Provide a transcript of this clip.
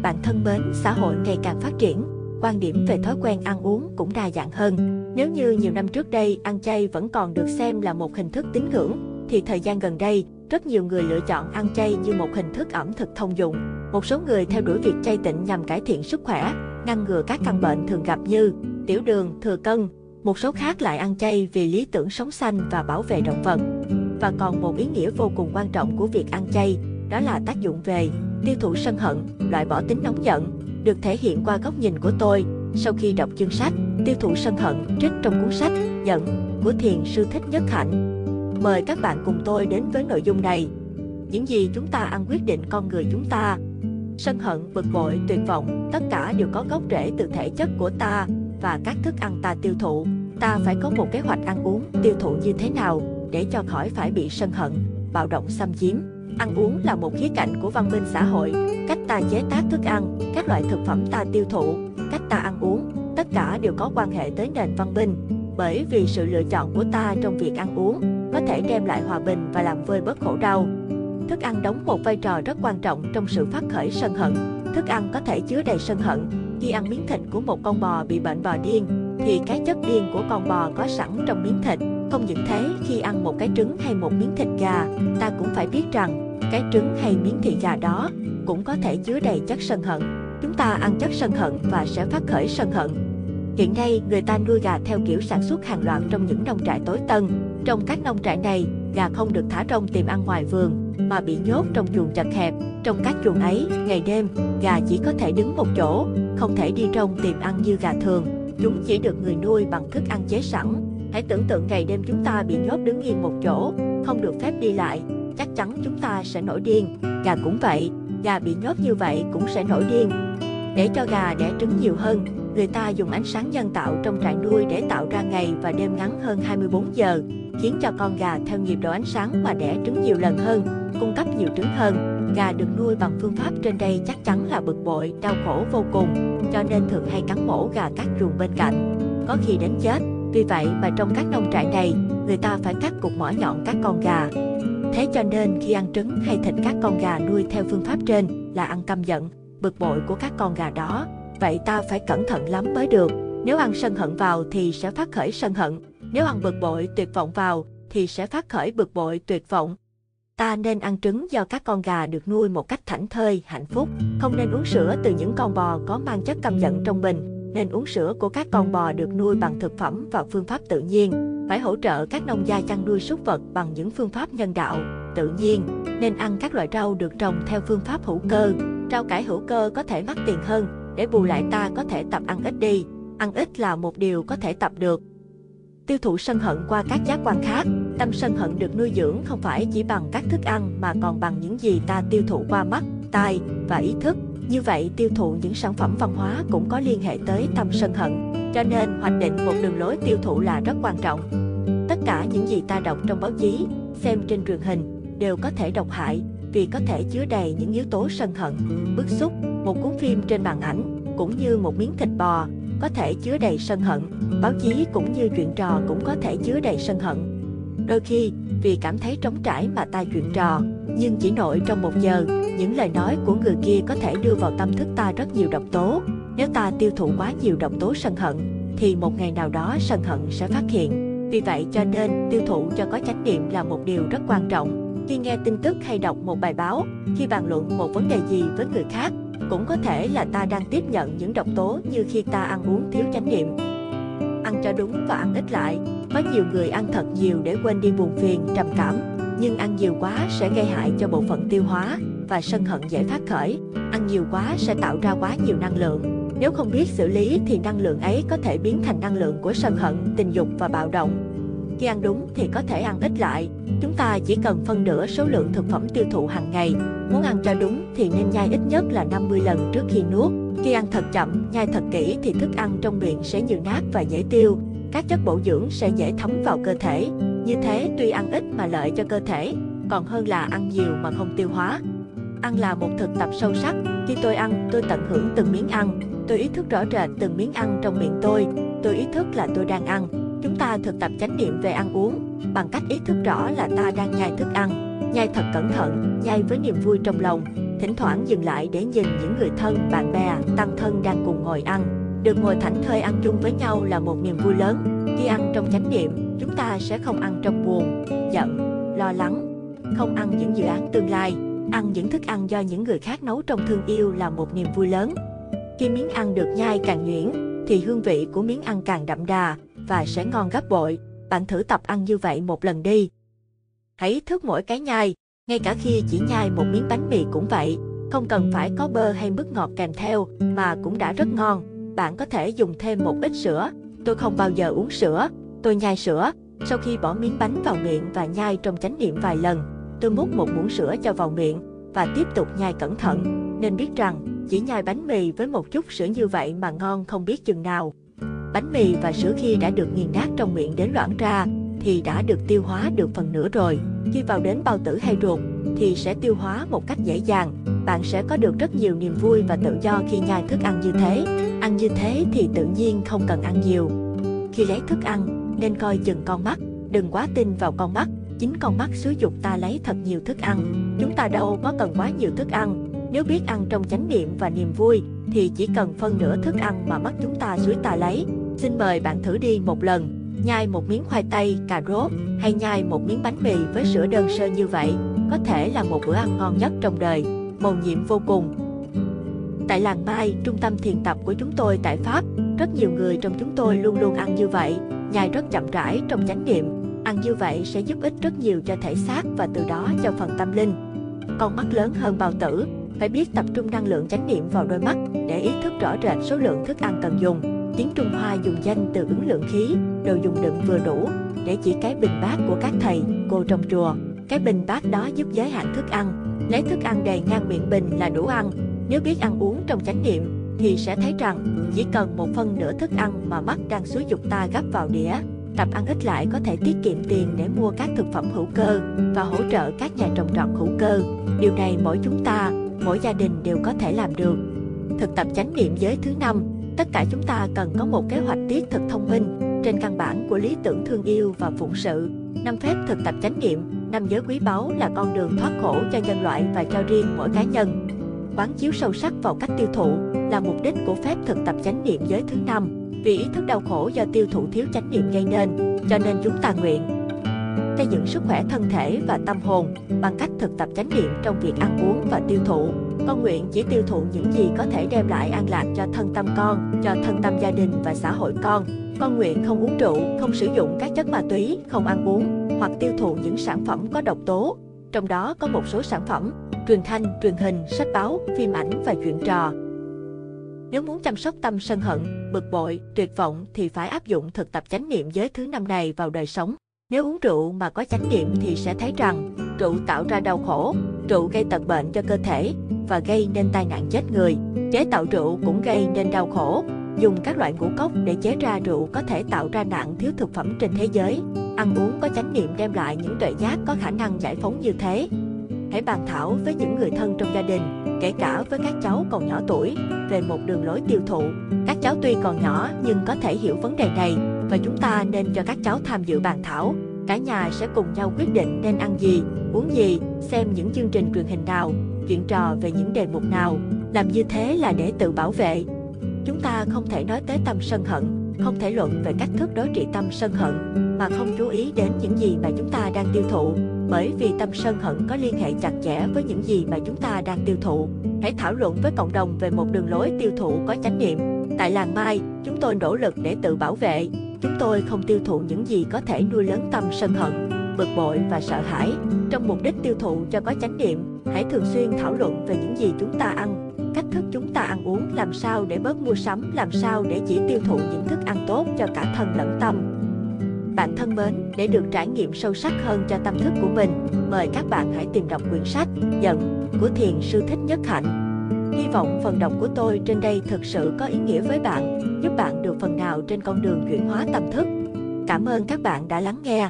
Bạn thân mến, xã hội ngày càng phát triển, quan điểm về thói quen ăn uống cũng đa dạng hơn. Nếu như nhiều năm trước đây ăn chay vẫn còn được xem là một hình thức tín ngưỡng, thì thời gian gần đây, rất nhiều người lựa chọn ăn chay như một hình thức ẩm thực thông dụng. Một số người theo đuổi việc chay tịnh nhằm cải thiện sức khỏe, ngăn ngừa các căn bệnh thường gặp như tiểu đường, thừa cân. Một số khác lại ăn chay vì lý tưởng sống xanh và bảo vệ động vật. Và còn một ý nghĩa vô cùng quan trọng của việc ăn chay, đó là tác dụng về tiêu thụ sân hận, loại bỏ tính nóng giận, được thể hiện qua góc nhìn của tôi sau khi đọc chương sách Tiêu thụ sân hận trích trong cuốn sách Giận của thiền sư Thích Nhất Hạnh. Mời các bạn cùng tôi đến với nội dung này. Những gì chúng ta ăn quyết định con người chúng ta. Sân hận, bực bội, tuyệt vọng, tất cả đều có gốc rễ từ thể chất của ta và các thức ăn ta tiêu thụ. Ta phải có một kế hoạch ăn uống, tiêu thụ như thế nào để cho khỏi phải bị sân hận, bạo động xâm chiếm. Ăn uống là một khía cạnh của văn minh xã hội, cách ta chế tác thức ăn, các loại thực phẩm ta tiêu thụ, cách ta ăn uống, tất cả đều có quan hệ tới nền văn minh. Bởi vì sự lựa chọn của ta trong việc ăn uống có thể đem lại hòa bình và làm vơi bớt khổ đau. Thức ăn đóng một vai trò rất quan trọng trong sự phát khởi sân hận. Thức ăn có thể chứa đầy sân hận. Khi ăn miếng thịt của một con bò bị bệnh bò điên, thì cái chất điên của con bò có sẵn trong miếng thịt. Không những thế, khi ăn một cái trứng hay một miếng thịt gà, ta cũng phải biết rằng cái trứng hay miếng thịt gà đó cũng có thể chứa đầy chất sân hận. Chúng ta ăn chất sân hận và sẽ phát khởi sân hận. Hiện nay, người ta nuôi gà theo kiểu sản xuất hàng loạt trong những nông trại tối tân. Trong các nông trại này, gà không được thả rông tìm ăn ngoài vườn, mà bị nhốt trong chuồng chật hẹp. Trong các chuồng ấy, ngày đêm, gà chỉ có thể đứng một chỗ, không thể đi rông tìm ăn như gà thường. Chúng chỉ được người nuôi bằng thức ăn chế sẵn. Hãy tưởng tượng ngày đêm chúng ta bị nhốt đứng yên một chỗ, không được phép đi lại, chắc chắn chúng ta sẽ nổi điên. Gà cũng vậy, gà bị nhốt như vậy cũng sẽ nổi điên. Để cho gà đẻ trứng nhiều hơn, người ta dùng ánh sáng nhân tạo trong trại nuôi để tạo ra ngày và đêm ngắn hơn 24 giờ, khiến cho con gà theo nhịp độ ánh sáng mà đẻ trứng nhiều lần hơn, cung cấp nhiều trứng hơn. Gà được nuôi bằng phương pháp trên đây chắc chắn là bực bội, đau khổ vô cùng, cho nên thường hay cắn mổ gà các ruồng bên cạnh, có khi đến chết. Vì vậy mà trong các nông trại này, người ta phải cắt cục mỏ nhọn các con gà. Thế cho nên khi ăn trứng hay thịt các con gà nuôi theo phương pháp trên là ăn căm giận, bực bội của các con gà đó. Vậy ta phải cẩn thận lắm mới được. Nếu ăn sân hận vào thì sẽ phát khởi sân hận. Nếu ăn bực bội tuyệt vọng vào thì sẽ phát khởi bực bội tuyệt vọng. Ta nên ăn trứng do các con gà được nuôi một cách thảnh thơi, hạnh phúc. Không nên uống sữa từ những con bò có mang chất căm giận trong mình. Nên uống sữa của các con bò được nuôi bằng thực phẩm và phương pháp tự nhiên. Phải hỗ trợ các nông gia chăn nuôi súc vật bằng những phương pháp nhân đạo, tự nhiên. Nên ăn các loại rau được trồng theo phương pháp hữu cơ. Rau cải hữu cơ có thể mắc tiền hơn, để bù lại ta có thể tập ăn ít đi. Ăn ít là một điều có thể tập được. Tiêu thụ sân hận qua các giác quan khác. Tâm sân hận được nuôi dưỡng không phải chỉ bằng các thức ăn mà còn bằng những gì ta tiêu thụ qua mắt, tai và ý thức. Như vậy, tiêu thụ những sản phẩm văn hóa cũng có liên hệ tới tâm sân hận. Cho nên, hoạch định một đường lối tiêu thụ là rất quan trọng. Tất cả những gì ta đọc trong báo chí, xem trên truyền hình đều có thể độc hại vì có thể chứa đầy những yếu tố sân hận, bức xúc. Một cuốn phim trên màn ảnh cũng như một miếng thịt bò có thể chứa đầy sân hận. Báo chí cũng như chuyện trò cũng có thể chứa đầy sân hận. Đôi khi, vì cảm thấy trống trải mà ta chuyện trò, nhưng chỉ nội trong một giờ, những lời nói của người kia có thể đưa vào tâm thức ta rất nhiều độc tố. Nếu ta tiêu thụ quá nhiều độc tố sân hận, thì một ngày nào đó sân hận sẽ phát hiện. Vì vậy cho nên tiêu thụ cho có chánh niệm là một điều rất quan trọng. Khi nghe tin tức hay đọc một bài báo, khi bàn luận một vấn đề gì với người khác, cũng có thể là ta đang tiếp nhận những độc tố như khi ta ăn uống thiếu chánh niệm. Ăn cho đúng và ăn ít lại. Có nhiều người ăn thật nhiều để quên đi buồn phiền, trầm cảm, nhưng ăn nhiều quá sẽ gây hại cho bộ phận tiêu hóa và sân hận dễ phát khởi. Ăn nhiều quá sẽ tạo ra quá nhiều năng lượng. Nếu không biết xử lý thì năng lượng ấy có thể biến thành năng lượng của sân hận, tình dục và bạo động. Khi ăn đúng thì có thể ăn ít lại. Chúng ta chỉ cần phân nửa số lượng thực phẩm tiêu thụ hàng ngày. Muốn ăn cho đúng thì nên nhai ít nhất là 50 lần trước khi nuốt. Khi ăn thật chậm, nhai thật kỹ thì thức ăn trong miệng sẽ nhiều nát và dễ tiêu. Các chất bổ dưỡng sẽ dễ thấm vào cơ thể. Như thế tuy ăn ít mà lợi cho cơ thể, còn hơn là ăn nhiều mà không tiêu hóa. Ăn là một thực tập sâu sắc. Khi tôi ăn, tôi tận hưởng từng miếng ăn. Tôi ý thức rõ rệt từng miếng ăn trong miệng tôi. Tôi ý thức là tôi đang ăn. Chúng ta thực tập chánh niệm về ăn uống bằng cách ý thức rõ là ta đang nhai thức ăn, nhai thật cẩn thận, nhai với niềm vui trong lòng, thỉnh thoảng dừng lại để nhìn những người thân, bạn bè, tăng thân đang cùng ngồi ăn. Được ngồi thảnh thơi ăn chung với nhau là một niềm vui lớn. Khi ăn trong chánh niệm, chúng ta sẽ không ăn trong buồn, giận, lo lắng, không ăn những dự án tương lai. Ăn những thức ăn do những người khác nấu trong thương yêu là một niềm vui lớn. Khi miếng ăn được nhai càng nhuyễn, thì hương vị của miếng ăn càng đậm đà và sẽ ngon gấp bội. Bạn thử tập ăn như vậy một lần đi. Hãy thức mỗi cái nhai, ngay cả khi chỉ nhai một miếng bánh mì cũng vậy. Không cần phải có bơ hay mứt ngọt kèm theo mà cũng đã rất ngon. Bạn có thể dùng thêm một ít sữa. Tôi không bao giờ uống sữa, tôi nhai sữa. Sau khi bỏ miếng bánh vào miệng và nhai trong chánh niệm vài lần, tôi múc một muỗng sữa cho vào miệng và tiếp tục nhai cẩn thận. Nên biết rằng, chỉ nhai bánh mì với một chút sữa như vậy mà ngon không biết chừng nào. Bánh mì và sữa khi đã được nghiền nát trong miệng đến loãng ra, thì đã được tiêu hóa được phần nửa rồi. Khi vào đến bao tử hay ruột, thì sẽ tiêu hóa một cách dễ dàng. Bạn sẽ có được rất nhiều niềm vui và tự do khi nhai thức ăn như thế. Ăn như thế thì tự nhiên không cần ăn nhiều. Khi lấy thức ăn, nên coi chừng con mắt, đừng quá tin vào con mắt. Chính con mắt xúi dục ta lấy thật nhiều thức ăn. Chúng ta đâu có cần quá nhiều thức ăn. Nếu biết ăn trong chánh niệm và niềm vui, thì chỉ cần phân nửa thức ăn mà mắt chúng ta suối ta lấy. Xin mời bạn thử đi một lần, nhai một miếng khoai tây, cà rốt hay nhai một miếng bánh mì với sữa đơn sơ như vậy, có thể là một bữa ăn ngon nhất trong đời, mầu nhiệm vô cùng. Tại làng Mai, trung tâm thiền tập của chúng tôi tại Pháp, rất nhiều người trong chúng tôi luôn luôn ăn như vậy, nhai rất chậm rãi trong chánh niệm. Ăn như vậy sẽ giúp ích rất nhiều cho thể xác và từ đó cho phần tâm linh. Con mắt lớn hơn bao tử, phải biết tập trung năng lượng chánh niệm vào đôi mắt để ý thức rõ rệt số lượng thức ăn cần dùng. Tiếng Trung Hoa dùng danh từ ứng lượng khí, đồ dùng đựng vừa đủ, để chỉ cái bình bát của các thầy, cô trong chùa. Cái bình bát đó giúp giới hạn thức ăn. Lấy thức ăn đầy ngang miệng bình là đủ ăn. Nếu biết ăn uống trong chánh niệm, thì sẽ thấy rằng chỉ cần một phần nửa thức ăn mà mắt đang xúi dục ta gấp vào đĩa. Tập ăn ít lại có thể tiết kiệm tiền để mua các thực phẩm hữu cơ và hỗ trợ các nhà trồng trọt hữu cơ. Điều này mỗi chúng ta, mỗi gia đình đều có thể làm được. Thực tập chánh niệm giới thứ năm Tất cả chúng ta cần có một kế hoạch tiết thực thông minh trên căn bản của lý tưởng thương yêu và phụng sự. Năm phép thực tập chánh niệm, năm giới quý báu là con đường thoát khổ cho nhân loại và cho riêng mỗi cá nhân. Quán chiếu sâu sắc vào cách tiêu thụ là mục đích của phép thực tập chánh niệm giới thứ năm. Vì ý thức đau khổ do tiêu thụ thiếu chánh niệm gây nên, cho nên chúng ta nguyện xây dựng sức khỏe thân thể và tâm hồn bằng cách thực tập chánh niệm trong việc ăn uống và tiêu thụ. Con nguyện chỉ tiêu thụ những gì có thể đem lại an lạc cho thân tâm con, cho thân tâm gia đình và xã hội con. Con nguyện không uống rượu, không sử dụng các chất ma túy, không ăn uống hoặc tiêu thụ những sản phẩm có độc tố. Trong đó có một số sản phẩm truyền thanh, truyền hình, sách báo, phim ảnh và chuyện trò. Nếu muốn chăm sóc tâm sân hận, bực bội, tuyệt vọng thì phải áp dụng thực tập chánh niệm giới thứ năm này vào đời sống. Nếu uống rượu mà có chánh niệm thì sẽ thấy rằng rượu tạo ra đau khổ, rượu gây tật bệnh cho cơ thể và gây nên tai nạn chết người. Chế tạo rượu cũng gây nên đau khổ. Dùng các loại ngũ cốc để chế ra rượu có thể tạo ra nạn thiếu thực phẩm trên thế giới. Ăn uống có chánh niệm đem lại những tuệ giác có khả năng giải phóng như thế. Hãy bàn thảo với những người thân trong gia đình, kể cả với các cháu còn nhỏ tuổi, về một đường lối tiêu thụ. Các cháu tuy còn nhỏ nhưng có thể hiểu vấn đề này và chúng ta nên cho các cháu tham dự bàn thảo. Cả nhà sẽ cùng nhau quyết định nên ăn gì, uống gì, xem những chương trình truyền hình nào, chuyện trò về những đề mục nào. Làm như thế là để tự bảo vệ. Chúng ta không thể nói tới tâm sân hận, không thể luận về cách thức đối trị tâm sân hận, mà không chú ý đến những gì mà chúng ta đang tiêu thụ, bởi vì tâm sân hận có liên hệ chặt chẽ với những gì mà chúng ta đang tiêu thụ. Hãy thảo luận với cộng đồng về một đường lối tiêu thụ có chánh niệm. Tại làng Mai, chúng tôi nỗ lực để tự bảo vệ. Chúng tôi không tiêu thụ những gì có thể nuôi lớn tâm sân hận, bực bội và sợ hãi. Trong mục đích tiêu thụ cho có chánh niệm, hãy thường xuyên thảo luận về những gì chúng ta ăn, cách thức chúng ta ăn uống làm sao để bớt mua sắm, làm sao để chỉ tiêu thụ những thức ăn tốt cho cả thân lẫn tâm. Bạn thân mến, để được trải nghiệm sâu sắc hơn cho tâm thức của mình, mời các bạn hãy tìm đọc quyển sách Giận của Thiền sư Thích Nhất Hạnh. Hy vọng phần đọc của tôi trên đây thực sự có ý nghĩa với bạn, giúp bạn được phần nào trên con đường chuyển hóa tâm thức. Cảm ơn các bạn đã lắng nghe.